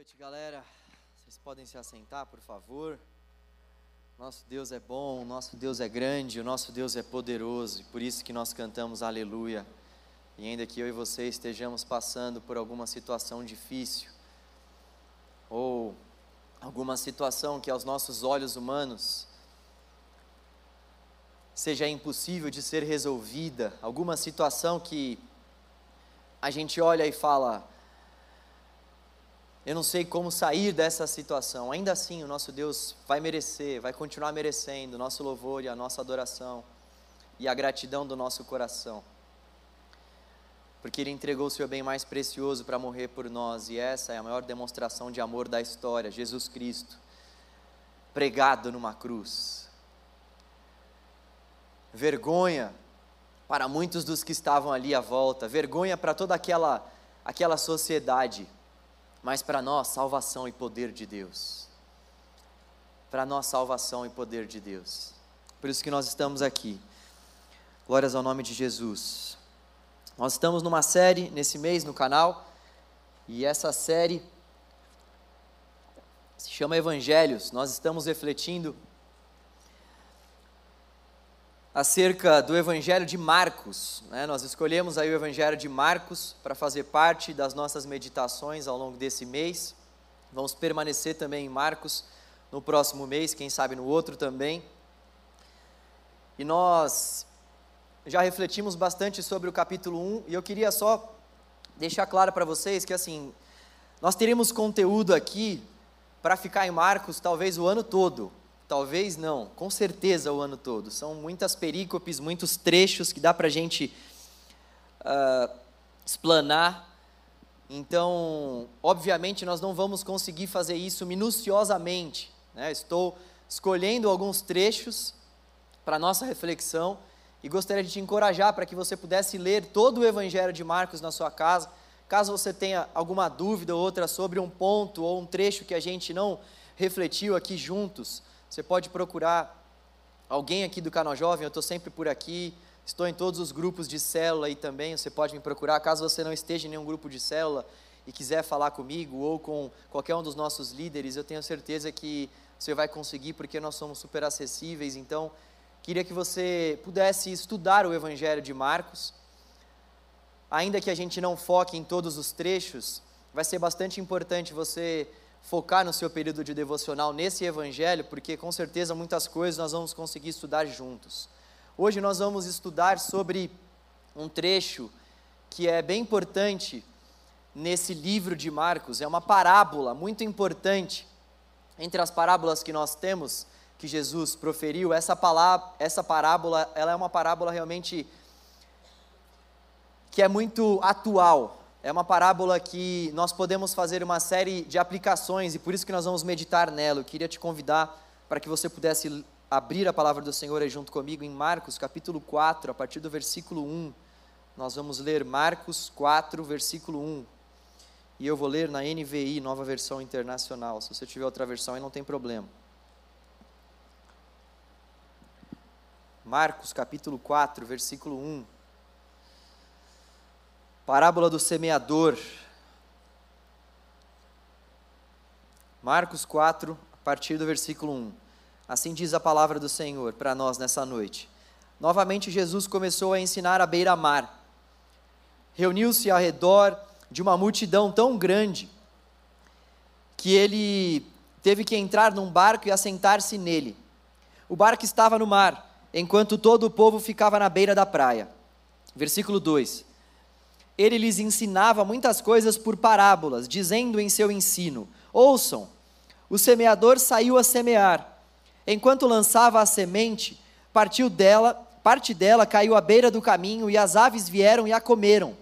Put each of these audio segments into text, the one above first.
noite, galera. Vocês podem se assentar, por favor. Nosso Deus é bom, nosso Deus é grande, o nosso Deus é poderoso, e por isso que nós cantamos aleluia. E ainda que eu e você estejamos passando por alguma situação difícil, ou alguma situação que aos nossos olhos humanos seja impossível de ser resolvida, alguma situação que a gente olha e fala, eu não sei como sair dessa situação. Ainda assim, o nosso Deus vai merecer, vai continuar merecendo o nosso louvor e a nossa adoração e a gratidão do nosso coração. Porque Ele entregou o seu bem mais precioso para morrer por nós, e essa é a maior demonstração de amor da história: Jesus Cristo, pregado numa cruz. Vergonha para muitos dos que estavam ali à volta, vergonha para toda aquela, aquela sociedade mas para nós, salvação e poder de Deus. Para nós, salvação e poder de Deus. Por isso que nós estamos aqui. Glórias ao nome de Jesus. Nós estamos numa série nesse mês no canal, e essa série se chama Evangelhos. Nós estamos refletindo acerca do Evangelho de Marcos. Né? Nós escolhemos aí o Evangelho de Marcos para fazer parte das nossas meditações ao longo desse mês. Vamos permanecer também em Marcos no próximo mês, quem sabe no outro também. E nós já refletimos bastante sobre o capítulo 1 e eu queria só deixar claro para vocês que assim, nós teremos conteúdo aqui para ficar em Marcos talvez o ano todo, Talvez não, com certeza o ano todo. São muitas perícopes, muitos trechos que dá para a gente uh, explanar. Então, obviamente, nós não vamos conseguir fazer isso minuciosamente. Né? Estou escolhendo alguns trechos para nossa reflexão e gostaria de te encorajar para que você pudesse ler todo o Evangelho de Marcos na sua casa. Caso você tenha alguma dúvida ou outra sobre um ponto ou um trecho que a gente não refletiu aqui juntos, você pode procurar alguém aqui do canal Jovem, eu estou sempre por aqui, estou em todos os grupos de célula aí também, você pode me procurar. Caso você não esteja em nenhum grupo de célula e quiser falar comigo ou com qualquer um dos nossos líderes, eu tenho certeza que você vai conseguir, porque nós somos super acessíveis. Então, queria que você pudesse estudar o Evangelho de Marcos. Ainda que a gente não foque em todos os trechos, vai ser bastante importante você focar no seu período de devocional nesse evangelho, porque com certeza muitas coisas nós vamos conseguir estudar juntos. Hoje nós vamos estudar sobre um trecho que é bem importante nesse livro de Marcos, é uma parábola muito importante. Entre as parábolas que nós temos, que Jesus proferiu, essa, palavra, essa parábola, ela é uma parábola realmente que é muito atual, é uma parábola que nós podemos fazer uma série de aplicações e por isso que nós vamos meditar nela. Eu queria te convidar para que você pudesse abrir a palavra do Senhor aí junto comigo em Marcos, capítulo 4, a partir do versículo 1. Nós vamos ler Marcos 4, versículo 1. E eu vou ler na NVI, nova versão internacional. Se você tiver outra versão aí não tem problema. Marcos capítulo 4, versículo 1. Parábola do semeador. Marcos 4, a partir do versículo 1. Assim diz a palavra do Senhor para nós nessa noite. Novamente Jesus começou a ensinar à beira-mar. Reuniu-se ao redor de uma multidão tão grande que ele teve que entrar num barco e assentar-se nele. O barco estava no mar, enquanto todo o povo ficava na beira da praia. Versículo 2 ele lhes ensinava muitas coisas por parábolas, dizendo em seu ensino: Ouçam, o semeador saiu a semear. Enquanto lançava a semente, partiu dela, parte dela caiu à beira do caminho e as aves vieram e a comeram.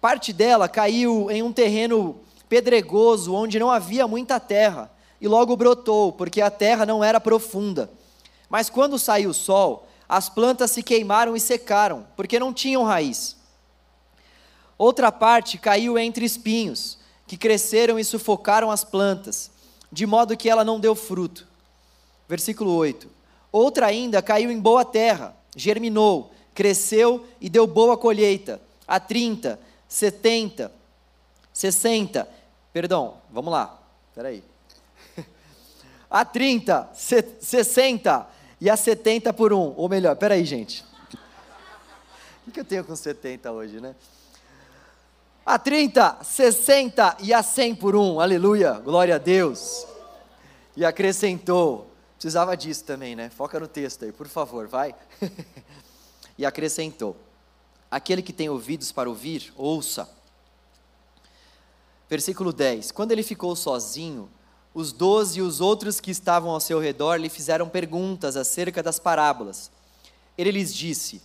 Parte dela caiu em um terreno pedregoso, onde não havia muita terra, e logo brotou, porque a terra não era profunda. Mas quando saiu o sol, as plantas se queimaram e secaram, porque não tinham raiz. Outra parte caiu entre espinhos, que cresceram e sufocaram as plantas, de modo que ela não deu fruto. Versículo 8. Outra ainda caiu em boa terra, germinou, cresceu e deu boa colheita, a 30, 70, 60. Perdão, vamos lá. Espera aí. A 30, 60 e a 70 por 1. Ou melhor, espera aí, gente. O que eu tenho com 70 hoje, né? A 30, 60 e a 100 por 1. Aleluia, glória a Deus. E acrescentou. Precisava disso também, né? Foca no texto aí, por favor, vai. e acrescentou: Aquele que tem ouvidos para ouvir, ouça. Versículo 10: Quando ele ficou sozinho, os doze e os outros que estavam ao seu redor lhe fizeram perguntas acerca das parábolas. Ele lhes disse: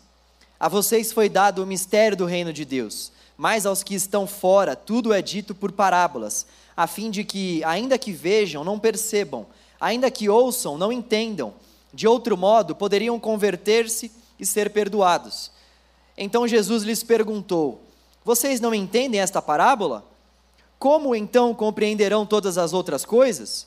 A vocês foi dado o mistério do reino de Deus, mas aos que estão fora tudo é dito por parábolas, a fim de que, ainda que vejam, não percebam, ainda que ouçam, não entendam. De outro modo, poderiam converter-se e ser perdoados. Então Jesus lhes perguntou: Vocês não entendem esta parábola? Como então compreenderão todas as outras coisas?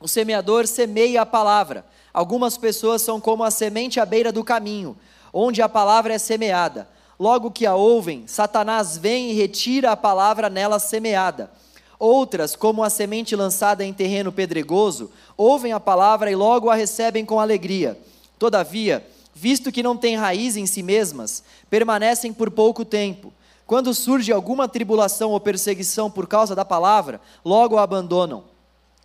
O semeador semeia a palavra. Algumas pessoas são como a semente à beira do caminho, onde a palavra é semeada. Logo que a ouvem, Satanás vem e retira a palavra nela semeada. Outras, como a semente lançada em terreno pedregoso, ouvem a palavra e logo a recebem com alegria. Todavia, visto que não têm raiz em si mesmas, permanecem por pouco tempo. Quando surge alguma tribulação ou perseguição por causa da palavra, logo a abandonam.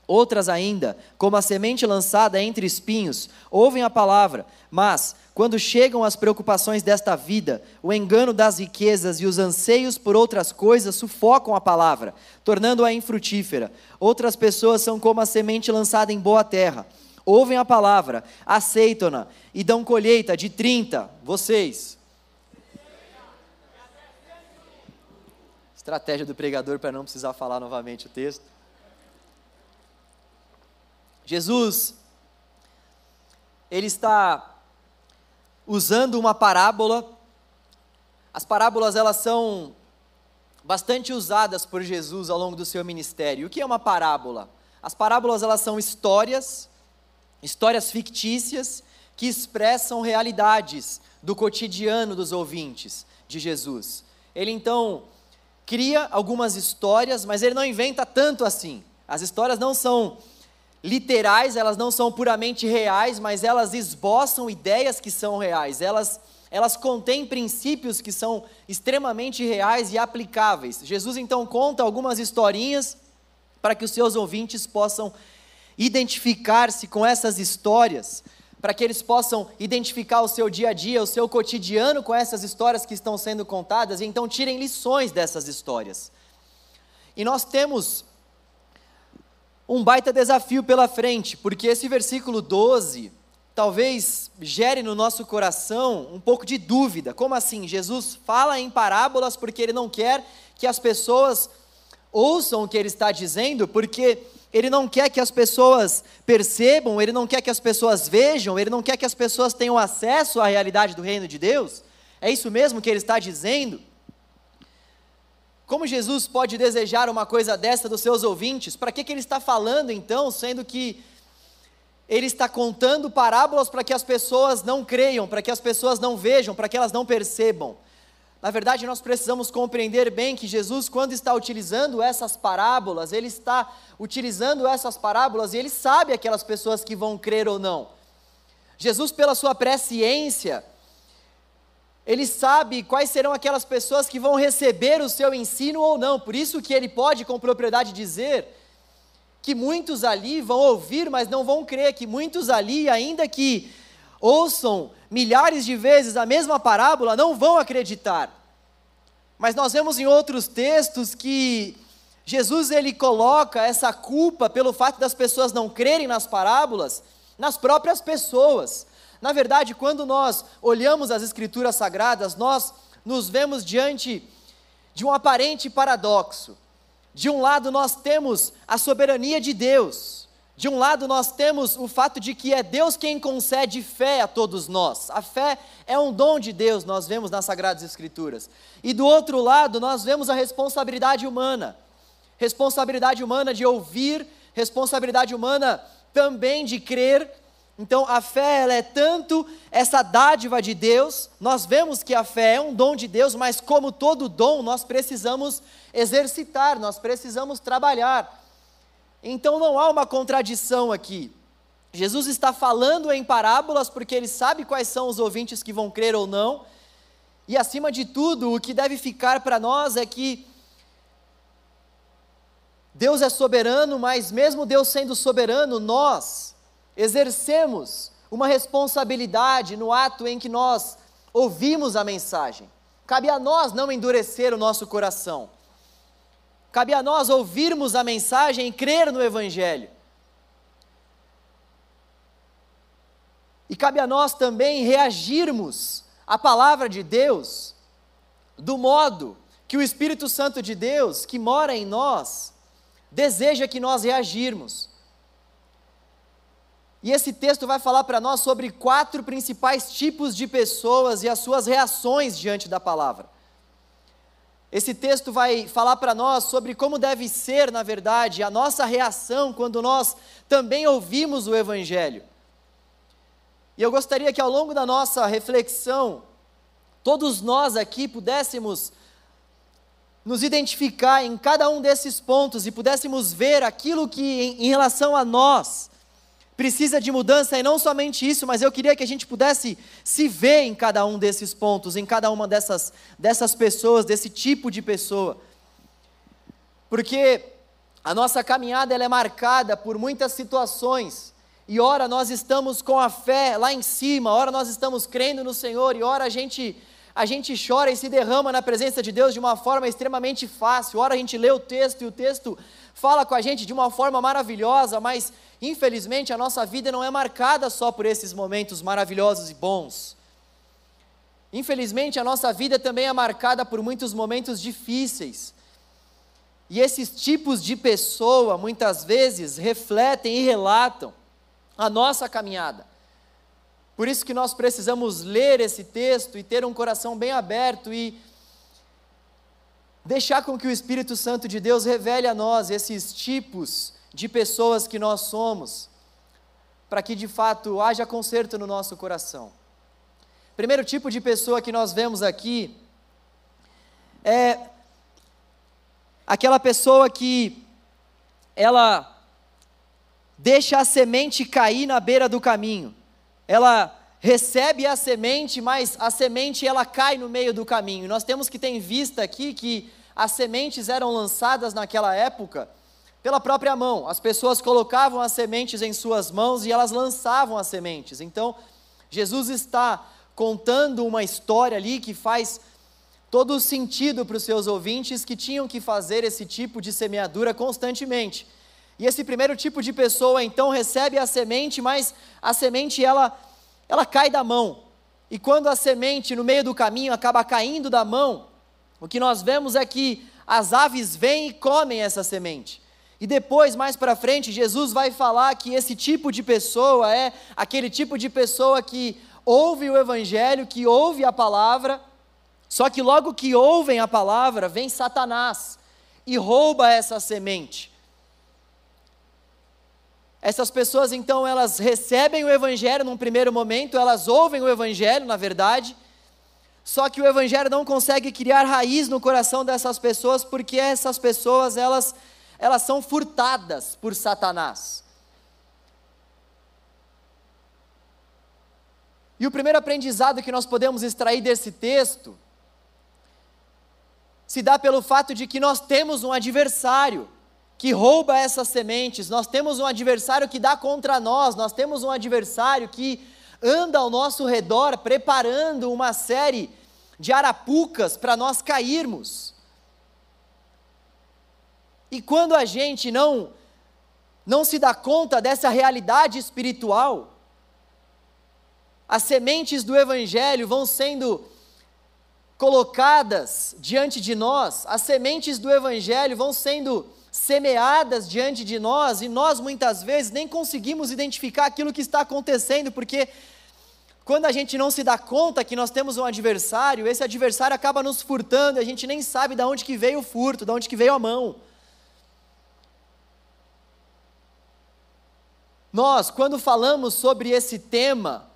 Outras ainda, como a semente lançada entre espinhos, ouvem a palavra, mas, quando chegam as preocupações desta vida, o engano das riquezas e os anseios por outras coisas sufocam a palavra, tornando-a infrutífera. Outras pessoas são como a semente lançada em boa terra. Ouvem a palavra, aceitam-na e dão colheita de 30, vocês, Estratégia do pregador para não precisar falar novamente o texto. Jesus, ele está usando uma parábola. As parábolas elas são bastante usadas por Jesus ao longo do seu ministério. O que é uma parábola? As parábolas elas são histórias, histórias fictícias que expressam realidades do cotidiano dos ouvintes de Jesus. Ele então cria algumas histórias, mas ele não inventa tanto assim. As histórias não são literais, elas não são puramente reais, mas elas esboçam ideias que são reais. Elas elas contêm princípios que são extremamente reais e aplicáveis. Jesus então conta algumas historinhas para que os seus ouvintes possam identificar-se com essas histórias para que eles possam identificar o seu dia a dia, o seu cotidiano com essas histórias que estão sendo contadas e então tirem lições dessas histórias. E nós temos um baita desafio pela frente, porque esse versículo 12 talvez gere no nosso coração um pouco de dúvida. Como assim? Jesus fala em parábolas porque ele não quer que as pessoas ouçam o que ele está dizendo, porque ele não quer que as pessoas percebam, ele não quer que as pessoas vejam, ele não quer que as pessoas tenham acesso à realidade do reino de Deus. É isso mesmo que ele está dizendo? Como Jesus pode desejar uma coisa dessa dos seus ouvintes? Para que, que ele está falando então, sendo que ele está contando parábolas para que as pessoas não creiam, para que as pessoas não vejam, para que elas não percebam? Na verdade, nós precisamos compreender bem que Jesus, quando está utilizando essas parábolas, ele está utilizando essas parábolas e ele sabe aquelas pessoas que vão crer ou não. Jesus, pela sua presciência, ele sabe quais serão aquelas pessoas que vão receber o seu ensino ou não. Por isso que ele pode com propriedade dizer que muitos ali vão ouvir, mas não vão crer, que muitos ali, ainda que ouçam milhares de vezes a mesma parábola, não vão acreditar. Mas nós vemos em outros textos que Jesus ele coloca essa culpa pelo fato das pessoas não crerem nas parábolas nas próprias pessoas. Na verdade, quando nós olhamos as escrituras sagradas, nós nos vemos diante de um aparente paradoxo. De um lado, nós temos a soberania de Deus, de um lado, nós temos o fato de que é Deus quem concede fé a todos nós. A fé é um dom de Deus, nós vemos nas Sagradas Escrituras. E do outro lado, nós vemos a responsabilidade humana. Responsabilidade humana de ouvir, responsabilidade humana também de crer, Então, a fé ela é tanto essa dádiva de Deus, nós vemos que a fé é um dom de Deus, mas como todo dom, nós precisamos exercitar, nós precisamos trabalhar. Então, não há uma contradição aqui. Jesus está falando em parábolas porque ele sabe quais são os ouvintes que vão crer ou não, e acima de tudo, o que deve ficar para nós é que Deus é soberano, mas mesmo Deus sendo soberano, nós, exercemos uma responsabilidade no ato em que nós ouvimos a mensagem. Cabe a nós não endurecer o nosso coração. Cabe a nós ouvirmos a mensagem e crer no Evangelho. E cabe a nós também reagirmos à palavra de Deus do modo que o Espírito Santo de Deus, que mora em nós, deseja que nós reagirmos. E esse texto vai falar para nós sobre quatro principais tipos de pessoas e as suas reações diante da palavra. Esse texto vai falar para nós sobre como deve ser, na verdade, a nossa reação quando nós também ouvimos o Evangelho. E eu gostaria que ao longo da nossa reflexão, todos nós aqui pudéssemos nos identificar em cada um desses pontos e pudéssemos ver aquilo que, em, em relação a nós, precisa de mudança e não somente isso, mas eu queria que a gente pudesse se ver em cada um desses pontos, em cada uma dessas, dessas pessoas, desse tipo de pessoa. Porque a nossa caminhada ela é marcada por muitas situações. E ora nós estamos com a fé lá em cima, ora nós estamos crendo no Senhor, e ora a gente a gente chora e se derrama na presença de Deus de uma forma extremamente fácil. Ora a gente lê o texto e o texto fala com a gente de uma forma maravilhosa, mas infelizmente a nossa vida não é marcada só por esses momentos maravilhosos e bons. Infelizmente a nossa vida também é marcada por muitos momentos difíceis. E esses tipos de pessoa muitas vezes refletem e relatam a nossa caminhada. Por isso que nós precisamos ler esse texto e ter um coração bem aberto e deixar com que o Espírito Santo de Deus revele a nós esses tipos de pessoas que nós somos, para que de fato haja conserto no nosso coração. Primeiro tipo de pessoa que nós vemos aqui é aquela pessoa que ela deixa a semente cair na beira do caminho ela recebe a semente, mas a semente ela cai no meio do caminho. nós temos que ter em vista aqui que as sementes eram lançadas naquela época pela própria mão. As pessoas colocavam as sementes em suas mãos e elas lançavam as sementes. Então, Jesus está contando uma história ali que faz todo sentido para os seus ouvintes que tinham que fazer esse tipo de semeadura constantemente. E esse primeiro tipo de pessoa então recebe a semente, mas a semente ela ela cai da mão. E quando a semente no meio do caminho acaba caindo da mão, o que nós vemos é que as aves vêm e comem essa semente. E depois, mais para frente, Jesus vai falar que esse tipo de pessoa é aquele tipo de pessoa que ouve o Evangelho, que ouve a palavra, só que logo que ouvem a palavra, vem Satanás e rouba essa semente. Essas pessoas então elas recebem o evangelho num primeiro momento, elas ouvem o evangelho, na verdade, só que o evangelho não consegue criar raiz no coração dessas pessoas porque essas pessoas elas elas são furtadas por Satanás. E o primeiro aprendizado que nós podemos extrair desse texto se dá pelo fato de que nós temos um adversário que rouba essas sementes, nós temos um adversário que dá contra nós, nós temos um adversário que anda ao nosso redor preparando uma série de arapucas para nós cairmos. E quando a gente não não se dá conta dessa realidade espiritual, as sementes do evangelho vão sendo colocadas diante de nós, as sementes do evangelho vão sendo semeadas diante de nós e nós muitas vezes nem conseguimos identificar aquilo que está acontecendo, porque quando a gente não se dá conta que nós temos um adversário, esse adversário acaba nos furtando e a gente nem sabe de onde que veio o furto, de onde que veio a mão. Nós, quando falamos sobre esse tema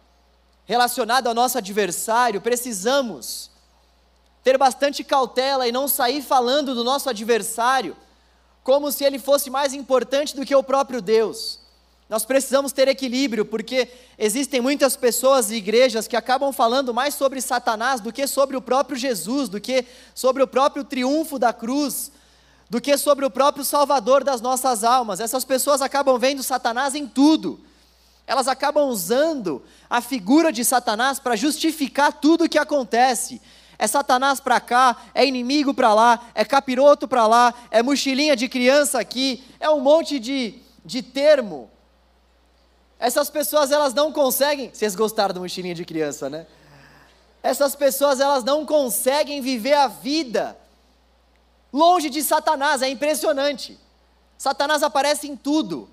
relacionado ao nosso adversário, precisamos ter bastante cautela e não sair falando do nosso adversário como se ele fosse mais importante do que o próprio Deus. Nós precisamos ter equilíbrio, porque existem muitas pessoas e igrejas que acabam falando mais sobre Satanás do que sobre o próprio Jesus, do que sobre o próprio triunfo da cruz, do que sobre o próprio Salvador das nossas almas. Essas pessoas acabam vendo Satanás em tudo. Elas acabam usando a figura de Satanás para justificar tudo o que acontece. É Satanás para cá, é inimigo para lá, é capiroto para lá, é mochilinha de criança aqui, é um monte de, de termo. Essas pessoas elas não conseguem. Vocês gostaram do mochilinha de criança, né? Essas pessoas elas não conseguem viver a vida longe de Satanás, é impressionante. Satanás aparece em tudo.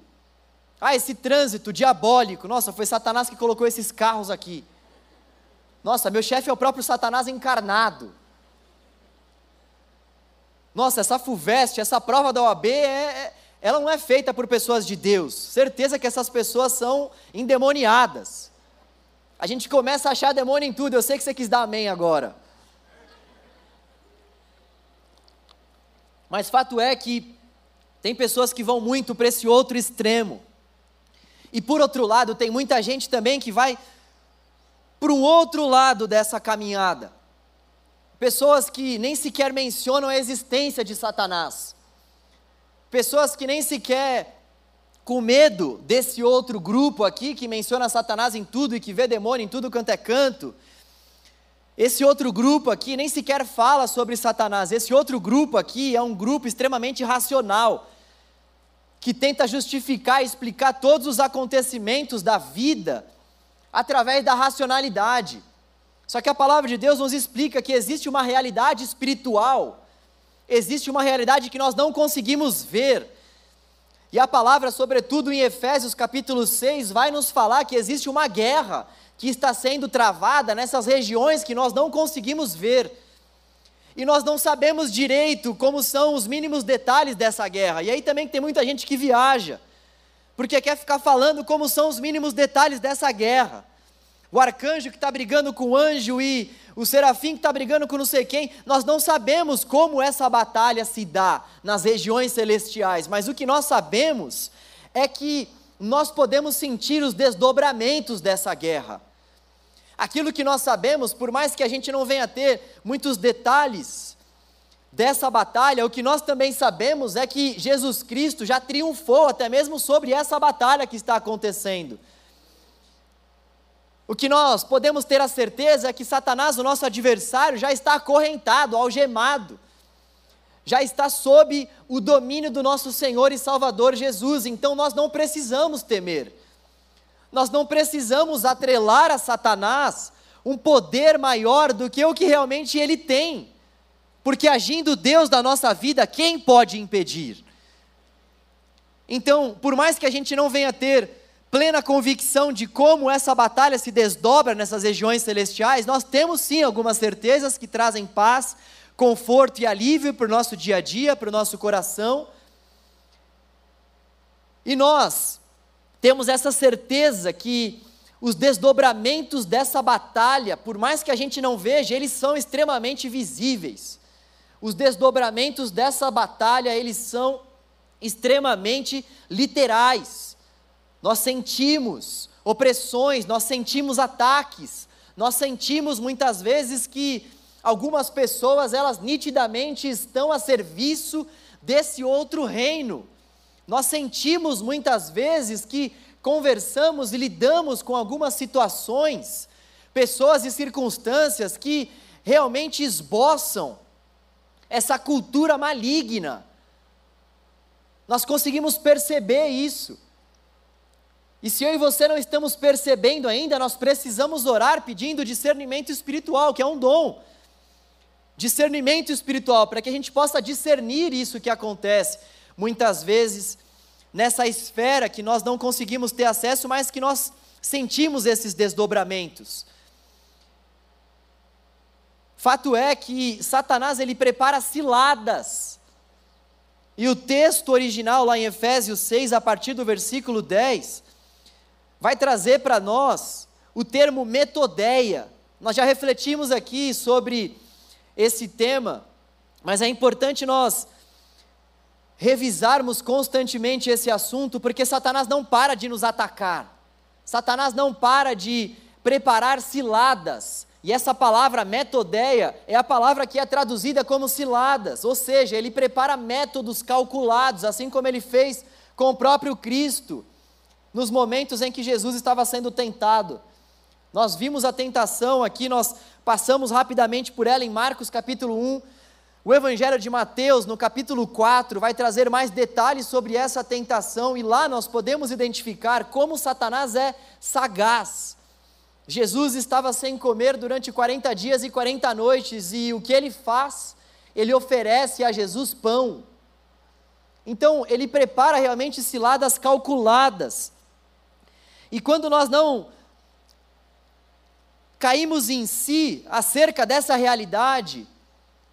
Ah, esse trânsito diabólico, nossa, foi Satanás que colocou esses carros aqui. Nossa, meu chefe é o próprio Satanás encarnado. Nossa, essa FUVEST, essa prova da OAB, é, é, ela não é feita por pessoas de Deus. Certeza que essas pessoas são endemoniadas. A gente começa a achar demônio em tudo. Eu sei que você quis dar amém agora. Mas fato é que tem pessoas que vão muito para esse outro extremo. E por outro lado, tem muita gente também que vai para um outro lado dessa caminhada. Pessoas que nem sequer mencionam a existência de Satanás. Pessoas que nem sequer, com medo desse outro grupo aqui, que menciona Satanás em tudo e que vê demônio em tudo quanto é canto. Esse outro grupo aqui nem sequer fala sobre Satanás. Esse outro grupo aqui é um grupo extremamente racional, que tenta justificar e explicar todos os acontecimentos da vida através da racionalidade. Só que a palavra de Deus nos explica que existe uma realidade espiritual, existe uma realidade que nós não conseguimos ver. E a palavra, sobretudo em Efésios capítulo 6, vai nos falar que existe uma guerra que está sendo travada nessas regiões que nós não conseguimos ver. E nós não sabemos direito como são os mínimos detalhes dessa guerra. E aí também tem muita gente que viaja porque quer ficar falando como são os mínimos detalhes dessa guerra. O arcanjo que está brigando com o anjo e o serafim que está brigando com não sei quem, nós não sabemos como essa batalha se dá nas regiões celestiais, mas o que nós sabemos é que nós podemos sentir os desdobramentos dessa guerra. Aquilo que nós sabemos, por mais que a gente não venha ter muitos detalhes, dessa batalha, o que nós também sabemos é que Jesus Cristo já triunfou até mesmo sobre essa batalha que está acontecendo. O que nós podemos ter a certeza é que Satanás, o nosso adversário, já está acorrentado, algemado, já está sob o domínio do nosso Senhor e Salvador Jesus, então nós não precisamos temer, nós não precisamos atrelar a Satanás um poder maior do que o que realmente ele tem. Porque agindo Deus da nossa vida, quem pode impedir? Então, por mais que a gente não venha ter plena convicção de como essa batalha se desdobra nessas regiões celestiais, nós temos sim algumas certezas que trazem paz, conforto e alívio para o nosso dia a dia, para o nosso coração. E nós temos essa certeza que os desdobramentos dessa batalha, por mais que a gente não veja, eles são extremamente visíveis. Os desdobramentos dessa batalha, eles são extremamente literais. Nós sentimos opressões, nós sentimos ataques, nós sentimos muitas vezes que algumas pessoas, elas nitidamente estão a serviço desse outro reino. Nós sentimos muitas vezes que conversamos e lidamos com algumas situações, pessoas e circunstâncias que realmente esboçam essa cultura maligna. Nós conseguimos perceber isso. E se eu e você não estamos percebendo ainda, nós precisamos orar pedindo discernimento espiritual, que é um dom. Discernimento espiritual, para que a gente possa discernir isso que acontece muitas vezes nessa esfera que nós não conseguimos ter acesso, mas que nós sentimos esses desdobramentos. Fato é que Satanás ele prepara ciladas. E o texto original lá em Efésios 6, a partir do versículo 10, vai trazer para nós o termo metodeia. Nós já refletimos aqui sobre esse tema, mas é importante nós revisarmos constantemente esse assunto, porque Satanás não para de nos atacar. Satanás não para de preparar ciladas. E essa palavra metodeia é a palavra que é traduzida como ciladas, ou seja, ele prepara métodos calculados, assim como ele fez com o próprio Cristo, nos momentos em que Jesus estava sendo tentado. Nós vimos a tentação aqui, nós passamos rapidamente por ela em Marcos capítulo 1, o Evangelho de Mateus, no capítulo 4, vai trazer mais detalhes sobre essa tentação, e lá nós podemos identificar como Satanás é sagaz. Jesus estava sem comer durante 40 dias e 40 noites, e o que ele faz? Ele oferece a Jesus pão. Então, ele prepara realmente ciladas calculadas. E quando nós não caímos em si acerca dessa realidade,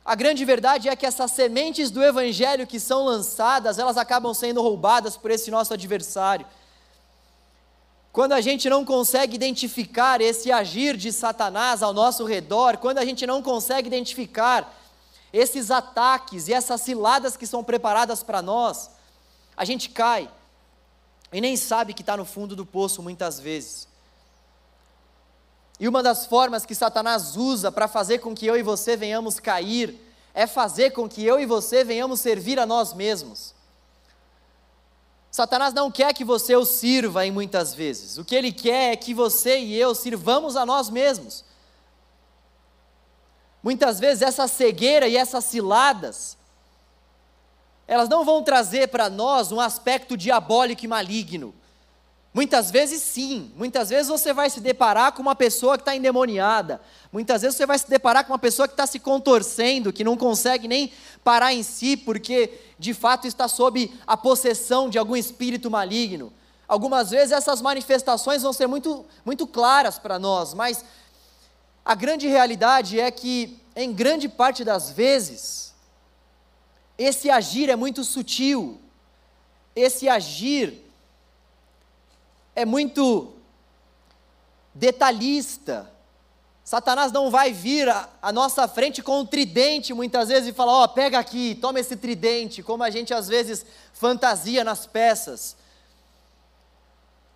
a grande verdade é que essas sementes do evangelho que são lançadas, elas acabam sendo roubadas por esse nosso adversário. Quando a gente não consegue identificar esse agir de Satanás ao nosso redor, quando a gente não consegue identificar esses ataques e essas ciladas que são preparadas para nós, a gente cai e nem sabe que está no fundo do poço muitas vezes. E uma das formas que Satanás usa para fazer com que eu e você venhamos cair é fazer com que eu e você venhamos servir a nós mesmos. Satanás não quer que você o sirva em muitas vezes. O que ele quer é que você e eu sirvamos a nós mesmos. Muitas vezes essa cegueira e essas ciladas, elas não vão trazer para nós um aspecto diabólico e maligno. Muitas vezes sim, muitas vezes você vai se deparar com uma pessoa que está endemoniada, muitas vezes você vai se deparar com uma pessoa que está se contorcendo, que não consegue nem parar em si, porque de fato está sob a possessão de algum espírito maligno. Algumas vezes essas manifestações vão ser muito, muito claras para nós, mas a grande realidade é que, em grande parte das vezes, esse agir é muito sutil, esse agir é muito detalhista. Satanás não vai vir à nossa frente com um tridente muitas vezes e falar: Ó, oh, pega aqui, toma esse tridente, como a gente às vezes fantasia nas peças.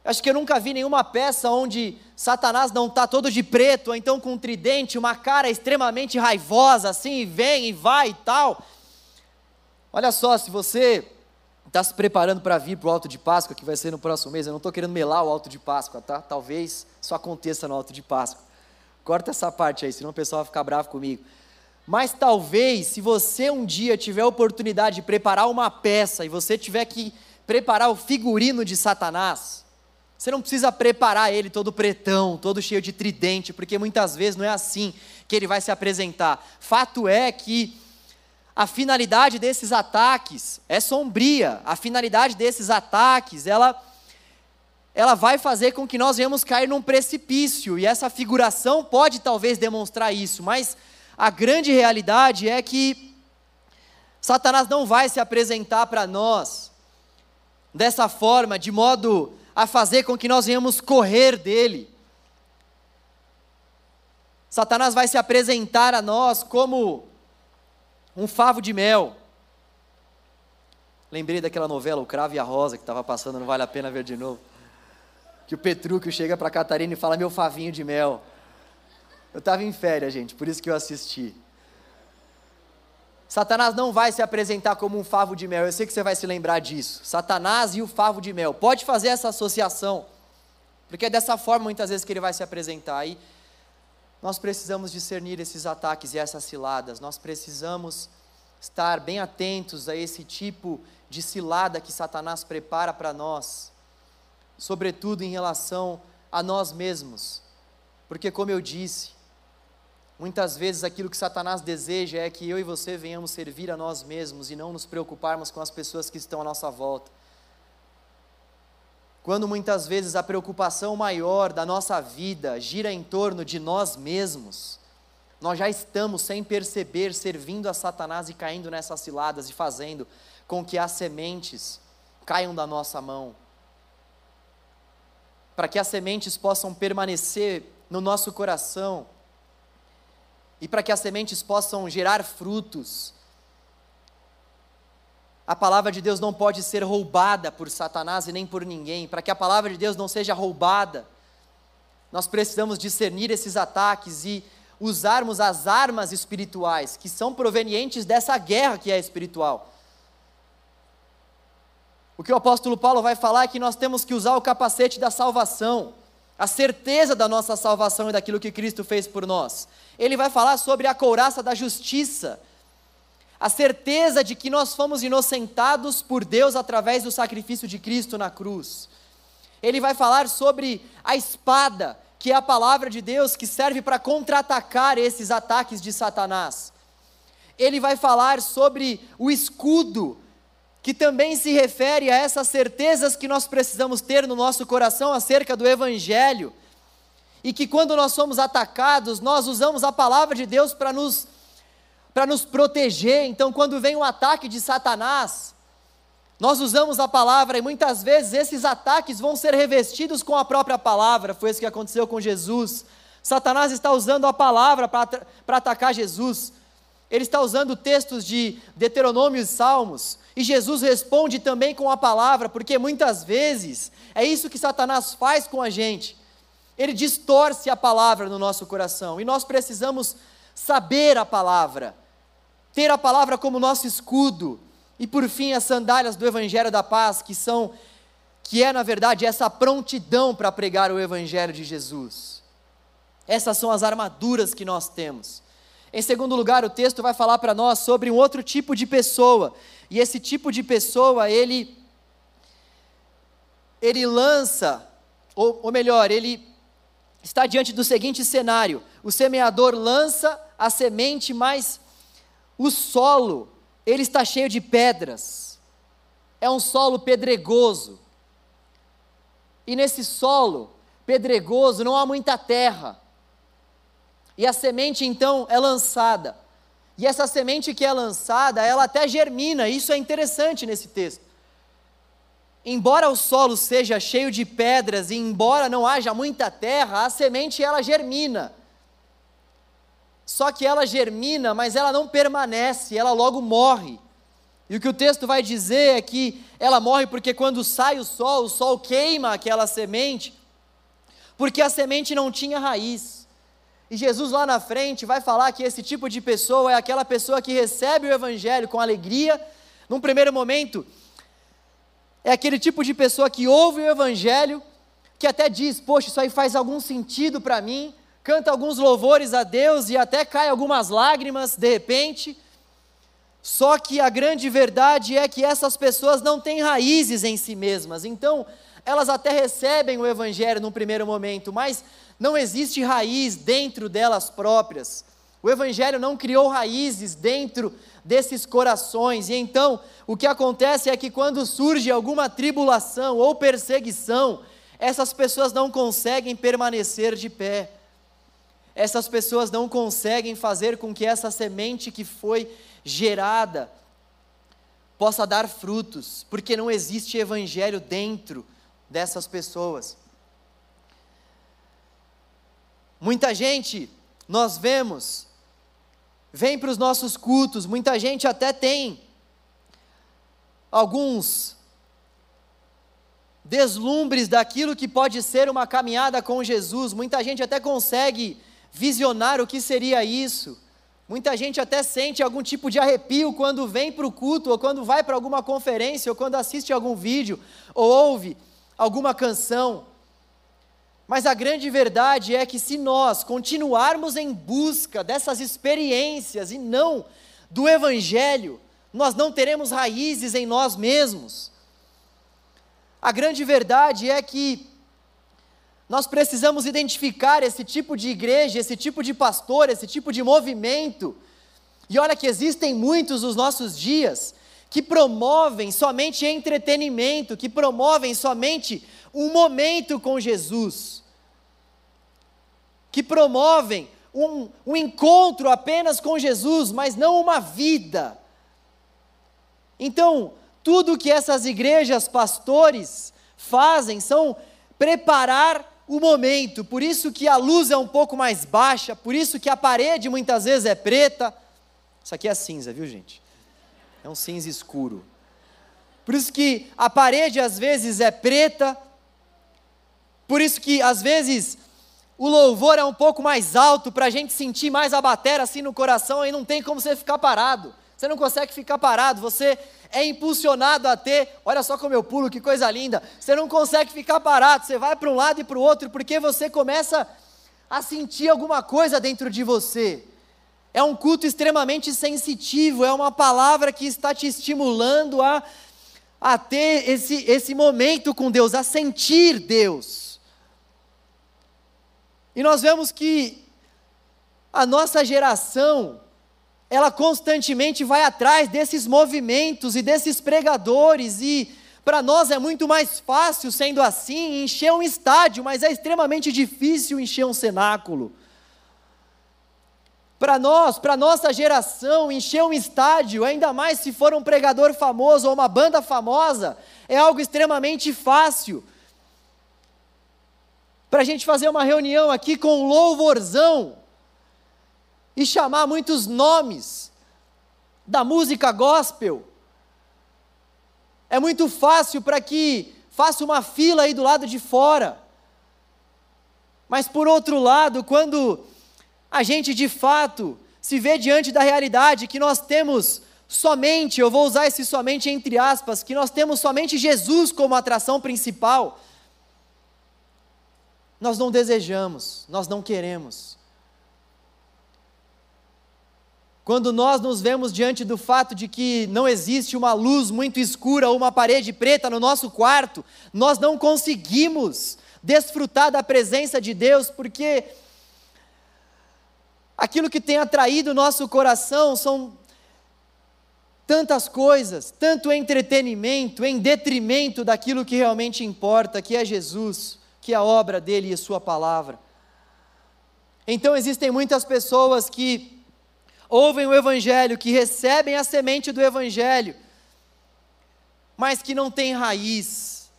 Acho que eu nunca vi nenhuma peça onde Satanás não está todo de preto, ou então com um tridente, uma cara extremamente raivosa, assim, e vem e vai e tal. Olha só, se você está se preparando para vir para o Alto de Páscoa, que vai ser no próximo mês. Eu não estou querendo melar o Alto de Páscoa, tá? Talvez isso aconteça no Alto de Páscoa. Corta essa parte aí, senão o pessoal vai ficar bravo comigo. Mas talvez, se você um dia tiver a oportunidade de preparar uma peça e você tiver que preparar o figurino de Satanás, você não precisa preparar ele todo pretão, todo cheio de tridente, porque muitas vezes não é assim que ele vai se apresentar. Fato é que a finalidade desses ataques é sombria. A finalidade desses ataques, ela ela vai fazer com que nós venhamos cair num precipício, e essa figuração pode talvez demonstrar isso, mas a grande realidade é que Satanás não vai se apresentar para nós dessa forma, de modo a fazer com que nós venhamos correr dele. Satanás vai se apresentar a nós como um favo de mel. Lembrei daquela novela O Cravo e a Rosa que estava passando, não vale a pena ver de novo. Que o Petrúquio chega para Catarina e fala: Meu favinho de mel. Eu estava em férias, gente, por isso que eu assisti. Satanás não vai se apresentar como um favo de mel, eu sei que você vai se lembrar disso. Satanás e o favo de mel. Pode fazer essa associação, porque é dessa forma muitas vezes que ele vai se apresentar. E nós precisamos discernir esses ataques e essas ciladas, nós precisamos estar bem atentos a esse tipo de cilada que Satanás prepara para nós, sobretudo em relação a nós mesmos, porque, como eu disse, muitas vezes aquilo que Satanás deseja é que eu e você venhamos servir a nós mesmos e não nos preocuparmos com as pessoas que estão à nossa volta. Quando muitas vezes a preocupação maior da nossa vida gira em torno de nós mesmos, nós já estamos, sem perceber, servindo a Satanás e caindo nessas ciladas e fazendo com que as sementes caiam da nossa mão. para que as sementes possam permanecer no nosso coração e para que as sementes possam gerar frutos, a palavra de Deus não pode ser roubada por Satanás e nem por ninguém. Para que a palavra de Deus não seja roubada, nós precisamos discernir esses ataques e usarmos as armas espirituais que são provenientes dessa guerra que é espiritual. O que o apóstolo Paulo vai falar é que nós temos que usar o capacete da salvação, a certeza da nossa salvação e daquilo que Cristo fez por nós. Ele vai falar sobre a couraça da justiça, a certeza de que nós fomos inocentados por Deus através do sacrifício de Cristo na cruz. Ele vai falar sobre a espada que é a palavra de Deus que serve para contra-atacar esses ataques de Satanás. Ele vai falar sobre o escudo, que também se refere a essas certezas que nós precisamos ter no nosso coração acerca do Evangelho, e que quando nós somos atacados, nós usamos a palavra de Deus para nos, para nos proteger. Então, quando vem um ataque de Satanás, nós usamos a palavra e muitas vezes esses ataques vão ser revestidos com a própria palavra. Foi isso que aconteceu com Jesus. Satanás está usando a palavra para atacar Jesus. Ele está usando textos de Deuteronômio e Salmos. E Jesus responde também com a palavra, porque muitas vezes é isso que Satanás faz com a gente. Ele distorce a palavra no nosso coração. E nós precisamos saber a palavra, ter a palavra como nosso escudo e por fim, as sandálias do Evangelho da Paz, que são, que é na verdade essa prontidão para pregar o Evangelho de Jesus. Essas são as armaduras que nós temos. Em segundo lugar, o texto vai falar para nós sobre um outro tipo de pessoa. E esse tipo de pessoa, ele ele lança, ou, ou melhor, ele está diante do seguinte cenário: o semeador lança a semente, mas o solo ele está cheio de pedras, é um solo pedregoso. E nesse solo pedregoso não há muita terra. E a semente então é lançada. E essa semente que é lançada, ela até germina, isso é interessante nesse texto. Embora o solo seja cheio de pedras e embora não haja muita terra, a semente ela germina. Só que ela germina, mas ela não permanece, ela logo morre. E o que o texto vai dizer é que ela morre porque quando sai o sol, o sol queima aquela semente, porque a semente não tinha raiz. E Jesus lá na frente vai falar que esse tipo de pessoa é aquela pessoa que recebe o evangelho com alegria, num primeiro momento, é aquele tipo de pessoa que ouve o evangelho, que até diz: Poxa, isso aí faz algum sentido para mim, canta alguns louvores a Deus e até cai algumas lágrimas de repente. Só que a grande verdade é que essas pessoas não têm raízes em si mesmas. Então, elas até recebem o evangelho num primeiro momento, mas não existe raiz dentro delas próprias. O evangelho não criou raízes dentro desses corações. E então, o que acontece é que quando surge alguma tribulação ou perseguição, essas pessoas não conseguem permanecer de pé essas pessoas não conseguem fazer com que essa semente que foi gerada possa dar frutos, porque não existe evangelho dentro dessas pessoas. Muita gente, nós vemos, vem para os nossos cultos, muita gente até tem alguns deslumbres daquilo que pode ser uma caminhada com Jesus, muita gente até consegue visionar o que seria isso. Muita gente até sente algum tipo de arrepio quando vem para o culto, ou quando vai para alguma conferência, ou quando assiste algum vídeo, ou ouve alguma canção. Mas a grande verdade é que se nós continuarmos em busca dessas experiências e não do Evangelho, nós não teremos raízes em nós mesmos. A grande verdade é que nós precisamos identificar esse tipo de igreja, esse tipo de pastor, esse tipo de movimento. E olha que existem muitos nos nossos dias que promovem somente entretenimento, que promovem somente um momento com Jesus, que promovem um, um encontro apenas com Jesus, mas não uma vida. Então, tudo que essas igrejas, pastores, fazem são preparar o momento. Por isso que a luz é um pouco mais baixa, por isso que a parede muitas vezes é preta. Isso aqui é cinza, viu, gente? É um cinza escuro. Por isso que a parede às vezes é preta. Por isso que às vezes o louvor é um pouco mais alto para a gente sentir mais a bateria assim no coração e não tem como você ficar parado. Você não consegue ficar parado, você é impulsionado a ter, olha só como eu pulo, que coisa linda. Você não consegue ficar parado, você vai para um lado e para o outro, porque você começa a sentir alguma coisa dentro de você. É um culto extremamente sensitivo, é uma palavra que está te estimulando a, a ter esse, esse momento com Deus, a sentir Deus. E nós vemos que a nossa geração, ela constantemente vai atrás desses movimentos e desses pregadores, e para nós é muito mais fácil, sendo assim, encher um estádio, mas é extremamente difícil encher um cenáculo. Para nós, para nossa geração, encher um estádio, ainda mais se for um pregador famoso ou uma banda famosa, é algo extremamente fácil. Para a gente fazer uma reunião aqui com louvorzão, e chamar muitos nomes da música gospel. É muito fácil para que faça uma fila aí do lado de fora. Mas por outro lado, quando a gente de fato se vê diante da realidade que nós temos somente, eu vou usar esse somente entre aspas, que nós temos somente Jesus como atração principal, nós não desejamos, nós não queremos. Quando nós nos vemos diante do fato de que não existe uma luz muito escura ou uma parede preta no nosso quarto, nós não conseguimos desfrutar da presença de Deus, porque aquilo que tem atraído o nosso coração são tantas coisas, tanto entretenimento, em detrimento daquilo que realmente importa, que é Jesus, que é a obra dele e a sua palavra. Então existem muitas pessoas que ouvem o Evangelho, que recebem a semente do Evangelho, mas que não têm raiz.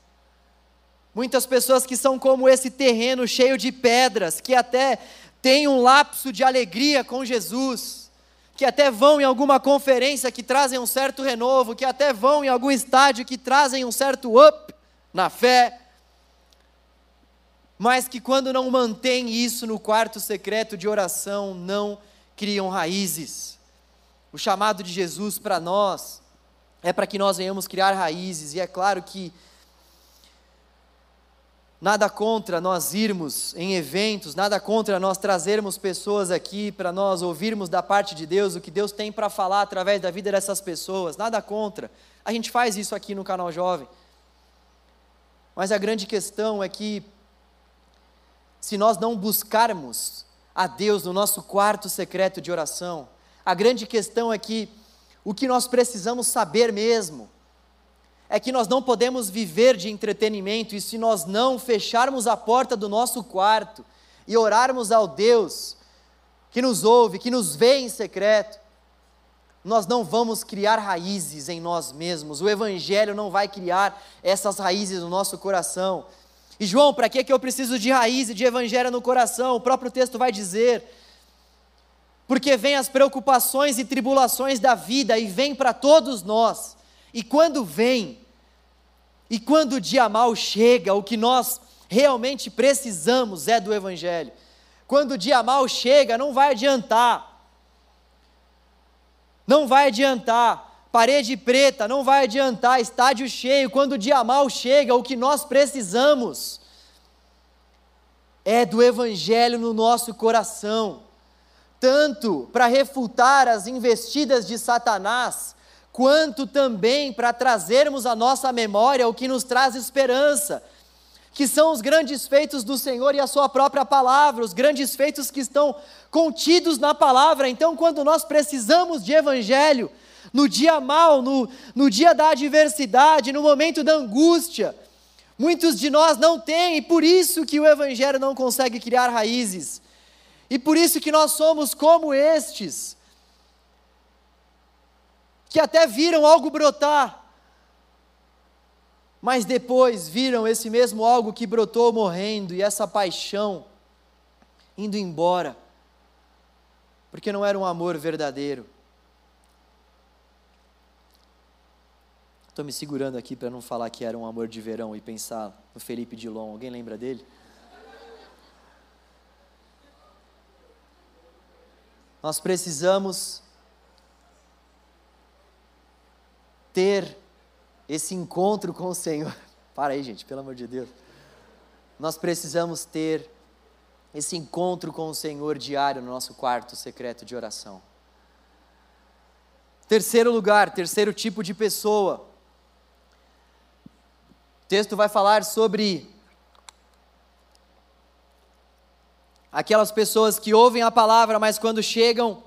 Muitas pessoas que são como esse terreno cheio de pedras, que até têm um lapso de alegria com Jesus, que até vão em alguma conferência que trazem um certo renovo, que até vão em algum estádio que trazem um certo up na fé, mas que quando não mantém isso no quarto secreto de oração, não criam raízes. O chamado de Jesus para nós é para que nós venhamos criar raízes, e é claro que nada contra nós irmos em eventos, nada contra nós trazermos pessoas aqui para nós ouvirmos da parte de Deus o que Deus tem para falar através da vida dessas pessoas, nada contra. A gente faz isso aqui no canal Jovem. Mas a grande questão é que, se nós não buscarmos a Deus no nosso quarto secreto de oração. A grande questão é que o que nós precisamos saber mesmo é que nós não podemos viver de entretenimento e se nós não fecharmos a porta do nosso quarto e orarmos ao Deus que nos ouve, que nos vê em secreto, nós não vamos criar raízes em nós mesmos. O Evangelho não vai criar essas raízes no nosso coração. E João, para que, que eu preciso de raiz e de evangelho no coração? O próprio texto vai dizer. Porque vem as preocupações e tribulações da vida e vem para todos nós. E quando vem, e quando o dia mal chega, o que nós realmente precisamos é do Evangelho. Quando o dia mal chega, não vai adiantar. Não vai adiantar parede preta, não vai adiantar, estádio cheio, quando o dia mal chega, o que nós precisamos é do Evangelho no nosso coração, tanto para refutar as investidas de Satanás, quanto também para trazermos à nossa memória o que nos traz esperança, que são os grandes feitos do Senhor e a Sua própria palavra, os grandes feitos que estão contidos na palavra. Então, quando nós precisamos de Evangelho, no dia mal, no, no dia da adversidade, no momento da angústia. Muitos de nós não têm, e por isso que o Evangelho não consegue criar raízes. E por isso que nós somos como estes, que até viram algo brotar, mas depois viram esse mesmo algo que brotou morrendo e essa paixão indo embora, porque não era um amor verdadeiro. Estou me segurando aqui para não falar que era um amor de verão e pensar no Felipe Dilon. Alguém lembra dele? Nós precisamos ter esse encontro com o Senhor. Para aí, gente, pelo amor de Deus. Nós precisamos ter esse encontro com o Senhor diário no nosso quarto secreto de oração. Terceiro lugar, terceiro tipo de pessoa texto vai falar sobre aquelas pessoas que ouvem a palavra, mas quando chegam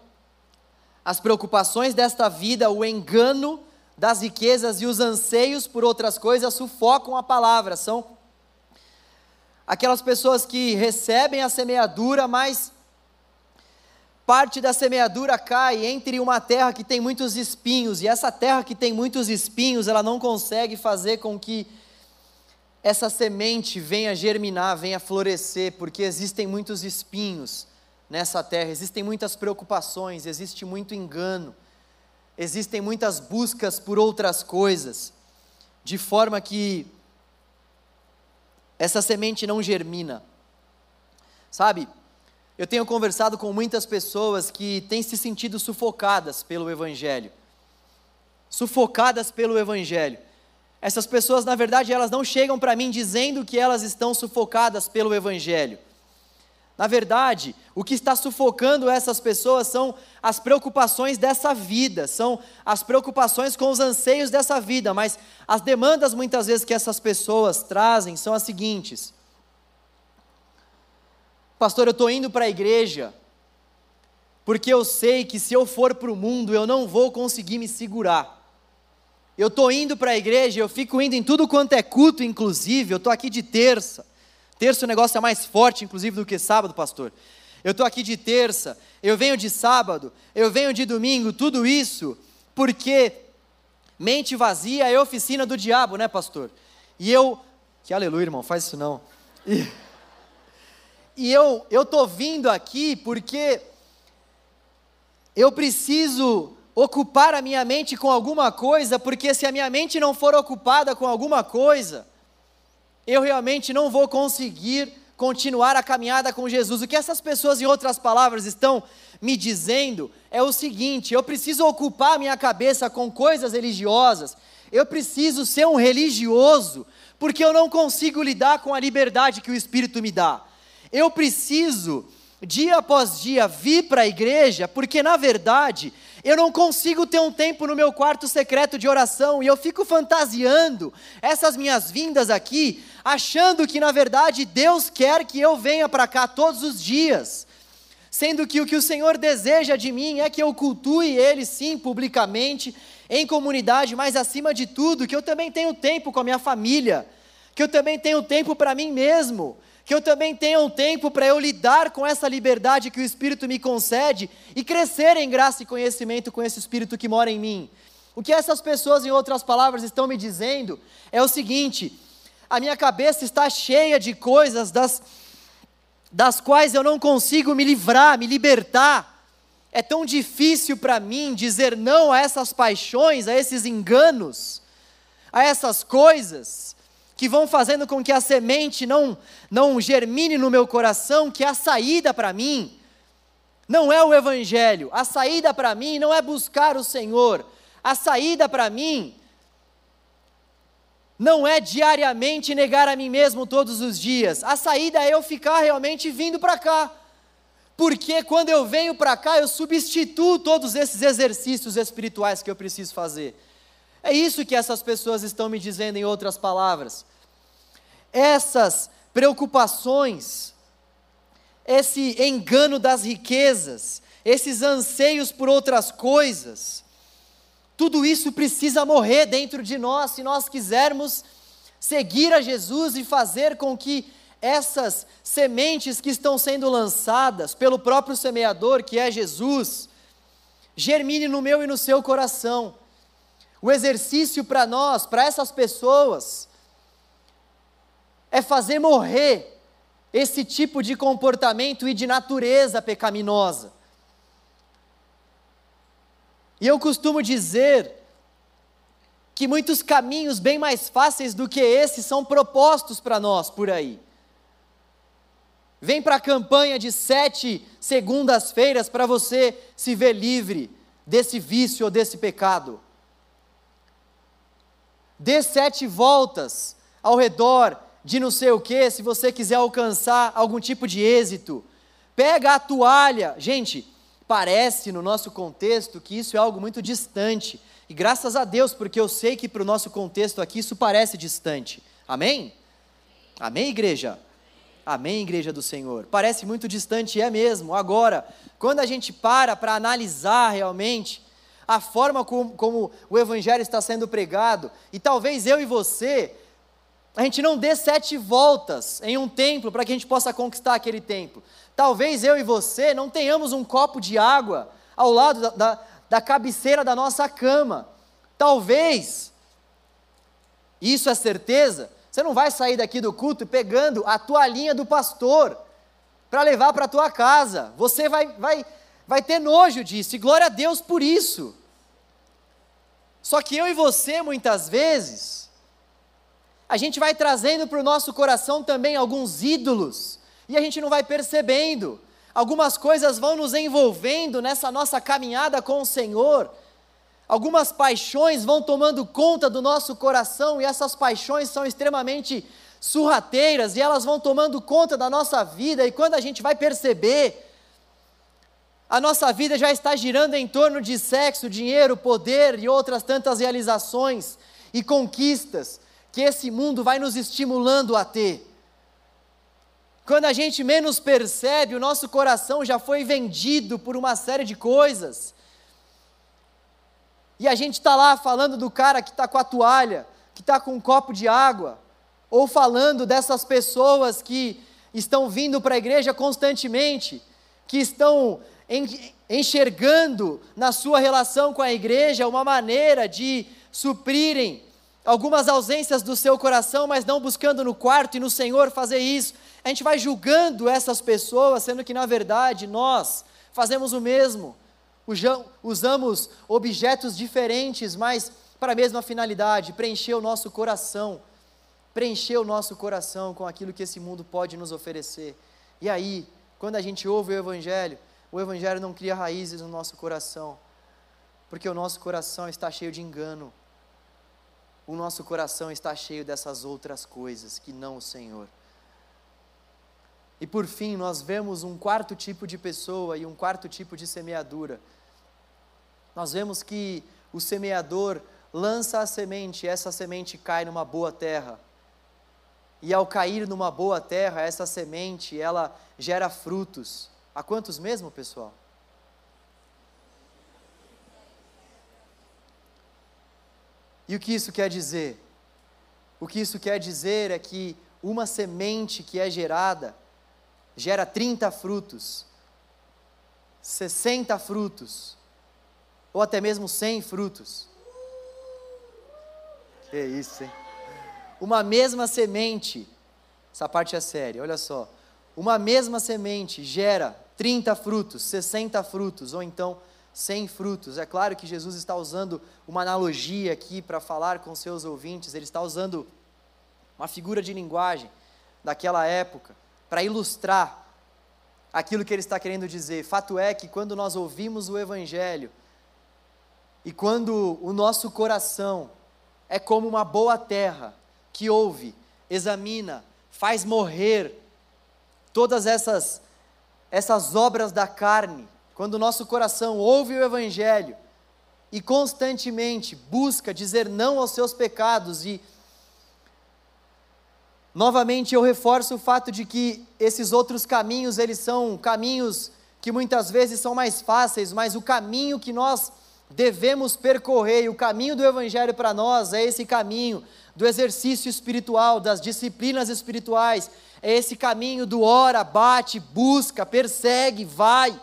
as preocupações desta vida, o engano das riquezas e os anseios por outras coisas sufocam a palavra. São aquelas pessoas que recebem a semeadura, mas parte da semeadura cai entre uma terra que tem muitos espinhos, e essa terra que tem muitos espinhos, ela não consegue fazer com que essa semente venha germinar, venha florescer, porque existem muitos espinhos nessa terra, existem muitas preocupações, existe muito engano, existem muitas buscas por outras coisas, de forma que essa semente não germina. Sabe, eu tenho conversado com muitas pessoas que têm se sentido sufocadas pelo Evangelho, sufocadas pelo Evangelho. Essas pessoas, na verdade, elas não chegam para mim dizendo que elas estão sufocadas pelo Evangelho. Na verdade, o que está sufocando essas pessoas são as preocupações dessa vida, são as preocupações com os anseios dessa vida, mas as demandas muitas vezes que essas pessoas trazem são as seguintes: Pastor, eu estou indo para a igreja, porque eu sei que se eu for para o mundo eu não vou conseguir me segurar. Eu estou indo para a igreja, eu fico indo em tudo quanto é culto, inclusive. Eu estou aqui de terça. Terça o negócio é mais forte, inclusive, do que sábado, pastor. Eu estou aqui de terça, eu venho de sábado, eu venho de domingo, tudo isso porque mente vazia é oficina do diabo, né, pastor? E eu, que aleluia, irmão, faz isso não. E, e eu, tô vindo aqui porque eu preciso ocupar a minha mente com alguma coisa, porque se a minha mente não for ocupada com alguma coisa, eu realmente não vou conseguir continuar a caminhada com Jesus. O que essas pessoas, em outras palavras, estão me dizendo é o seguinte: eu preciso ocupar minha cabeça com coisas religiosas, eu preciso ser um religioso, porque eu não consigo lidar com a liberdade que o Espírito me dá. Eu preciso, dia após dia, vir para a igreja, porque na verdade eu não consigo ter um tempo no meu quarto secreto de oração e eu fico fantasiando essas minhas vindas aqui, achando que na verdade Deus quer que eu venha para cá todos os dias. Sendo que o que o Senhor deseja de mim é que eu cultue Ele sim publicamente, em comunidade, mas acima de tudo, que eu também tenho tempo com a minha família, que eu também tenho tempo para mim mesmo, que eu também tenha um tempo para eu lidar com essa liberdade que o Espírito me concede e crescer em graça e conhecimento com esse Espírito que mora em mim. O que essas pessoas, em outras palavras, estão me dizendo é o seguinte: a minha cabeça está cheia de coisas das, das quais eu não consigo me livrar, me libertar. É tão difícil para mim dizer não a essas paixões, a esses enganos, a essas coisas que vão fazendo com que a semente não, não germine no meu coração, que a saída para mim não é o Evangelho, a saída para mim não é buscar o Senhor, a saída para mim não é diariamente negar a mim mesmo todos os dias, a saída é eu ficar realmente vindo para cá. Porque quando eu venho para cá, eu substituo todos esses exercícios espirituais que eu preciso fazer. É isso que essas pessoas estão me dizendo em outras palavras. Essas preocupações, esse engano das riquezas, esses anseios por outras coisas, tudo isso precisa morrer dentro de nós se nós quisermos seguir a Jesus e fazer com que essas sementes que estão sendo lançadas pelo próprio semeador, que é Jesus, germine no meu e no seu coração. O exercício para nós, para essas pessoas, é fazer morrer esse tipo de comportamento e de natureza pecaminosa. E eu costumo dizer que muitos caminhos bem mais fáceis do que esse são propostos para nós por aí. Vem para a campanha de sete segundas-feiras para você se ver livre desse vício ou desse pecado. Dê sete voltas ao redor de não sei o que, se você quiser alcançar algum tipo de êxito. Pega a toalha. Gente, parece no nosso contexto que isso é algo muito distante. E graças a Deus, porque eu sei que para o nosso contexto aqui isso parece distante. Amém? Amém, igreja? Amém, igreja do Senhor. Parece muito distante, é mesmo. Agora, quando a gente para para analisar realmente a forma como, como, o Evangelho está sendo pregado, e talvez eu e você, a gente não dê sete voltas em um templo para que a gente possa conquistar aquele templo. Talvez eu e você não tenhamos um copo de água ao lado da, da, da cabeceira da nossa cama. Talvez, isso é certeza, você não vai sair daqui do culto pegando a toalhinha do pastor para levar para a tua casa. Você vai, vai, vai ter nojo disso, e glória a Deus por isso. Só que eu e você, muitas vezes, a gente vai trazendo para o nosso coração também alguns ídolos, e a gente não vai percebendo. Algumas coisas vão nos envolvendo nessa nossa caminhada com o Senhor, Algumas paixões vão tomando conta do nosso coração e essas paixões são extremamente surrateiras e elas vão tomando conta da nossa vida, e quando a gente vai perceber, a nossa vida já está girando em torno de sexo, dinheiro, poder e outras tantas realizações e conquistas que esse mundo vai nos estimulando a ter. Quando a gente menos percebe, o nosso coração já foi vendido por uma série de coisas. E a gente está lá falando do cara que está com a toalha, que está com um copo de água, ou falando dessas pessoas que estão vindo para a igreja constantemente, que estão enxergando na sua relação com a igreja uma maneira de suprirem algumas ausências do seu coração, mas não buscando no quarto e no Senhor fazer isso. A gente vai julgando essas pessoas, sendo que na verdade nós fazemos o mesmo usamos objetos diferentes, mas para a mesma finalidade, preencher o nosso coração, preencher o nosso coração com aquilo que esse mundo pode nos oferecer. E aí, quando a gente ouve o Evangelho, o Evangelho não cria raízes no nosso coração, porque o nosso coração está cheio de engano, o nosso coração está cheio dessas outras coisas que não o Senhor. E por fim, nós vemos um quarto tipo de pessoa e um quarto tipo de semeadura nós vemos que o semeador lança a semente, e essa semente cai numa boa terra. E ao cair numa boa terra, essa semente, ela gera frutos. A quantos mesmo, pessoal? E o que isso quer dizer? O que isso quer dizer é que uma semente que é gerada gera 30 frutos, 60 frutos, ou até mesmo sem frutos. Que isso, hein? Uma mesma semente, essa parte é séria, olha só. Uma mesma semente gera 30 frutos, 60 frutos, ou então 100 frutos. É claro que Jesus está usando uma analogia aqui para falar com seus ouvintes, ele está usando uma figura de linguagem daquela época para ilustrar aquilo que ele está querendo dizer. Fato é que quando nós ouvimos o Evangelho, e quando o nosso coração é como uma boa terra que ouve, examina, faz morrer todas essas essas obras da carne, quando o nosso coração ouve o evangelho e constantemente busca dizer não aos seus pecados e novamente eu reforço o fato de que esses outros caminhos, eles são caminhos que muitas vezes são mais fáceis, mas o caminho que nós devemos percorrer, e o caminho do Evangelho para nós é esse caminho do exercício espiritual, das disciplinas espirituais, é esse caminho do ora, bate, busca, persegue, vai,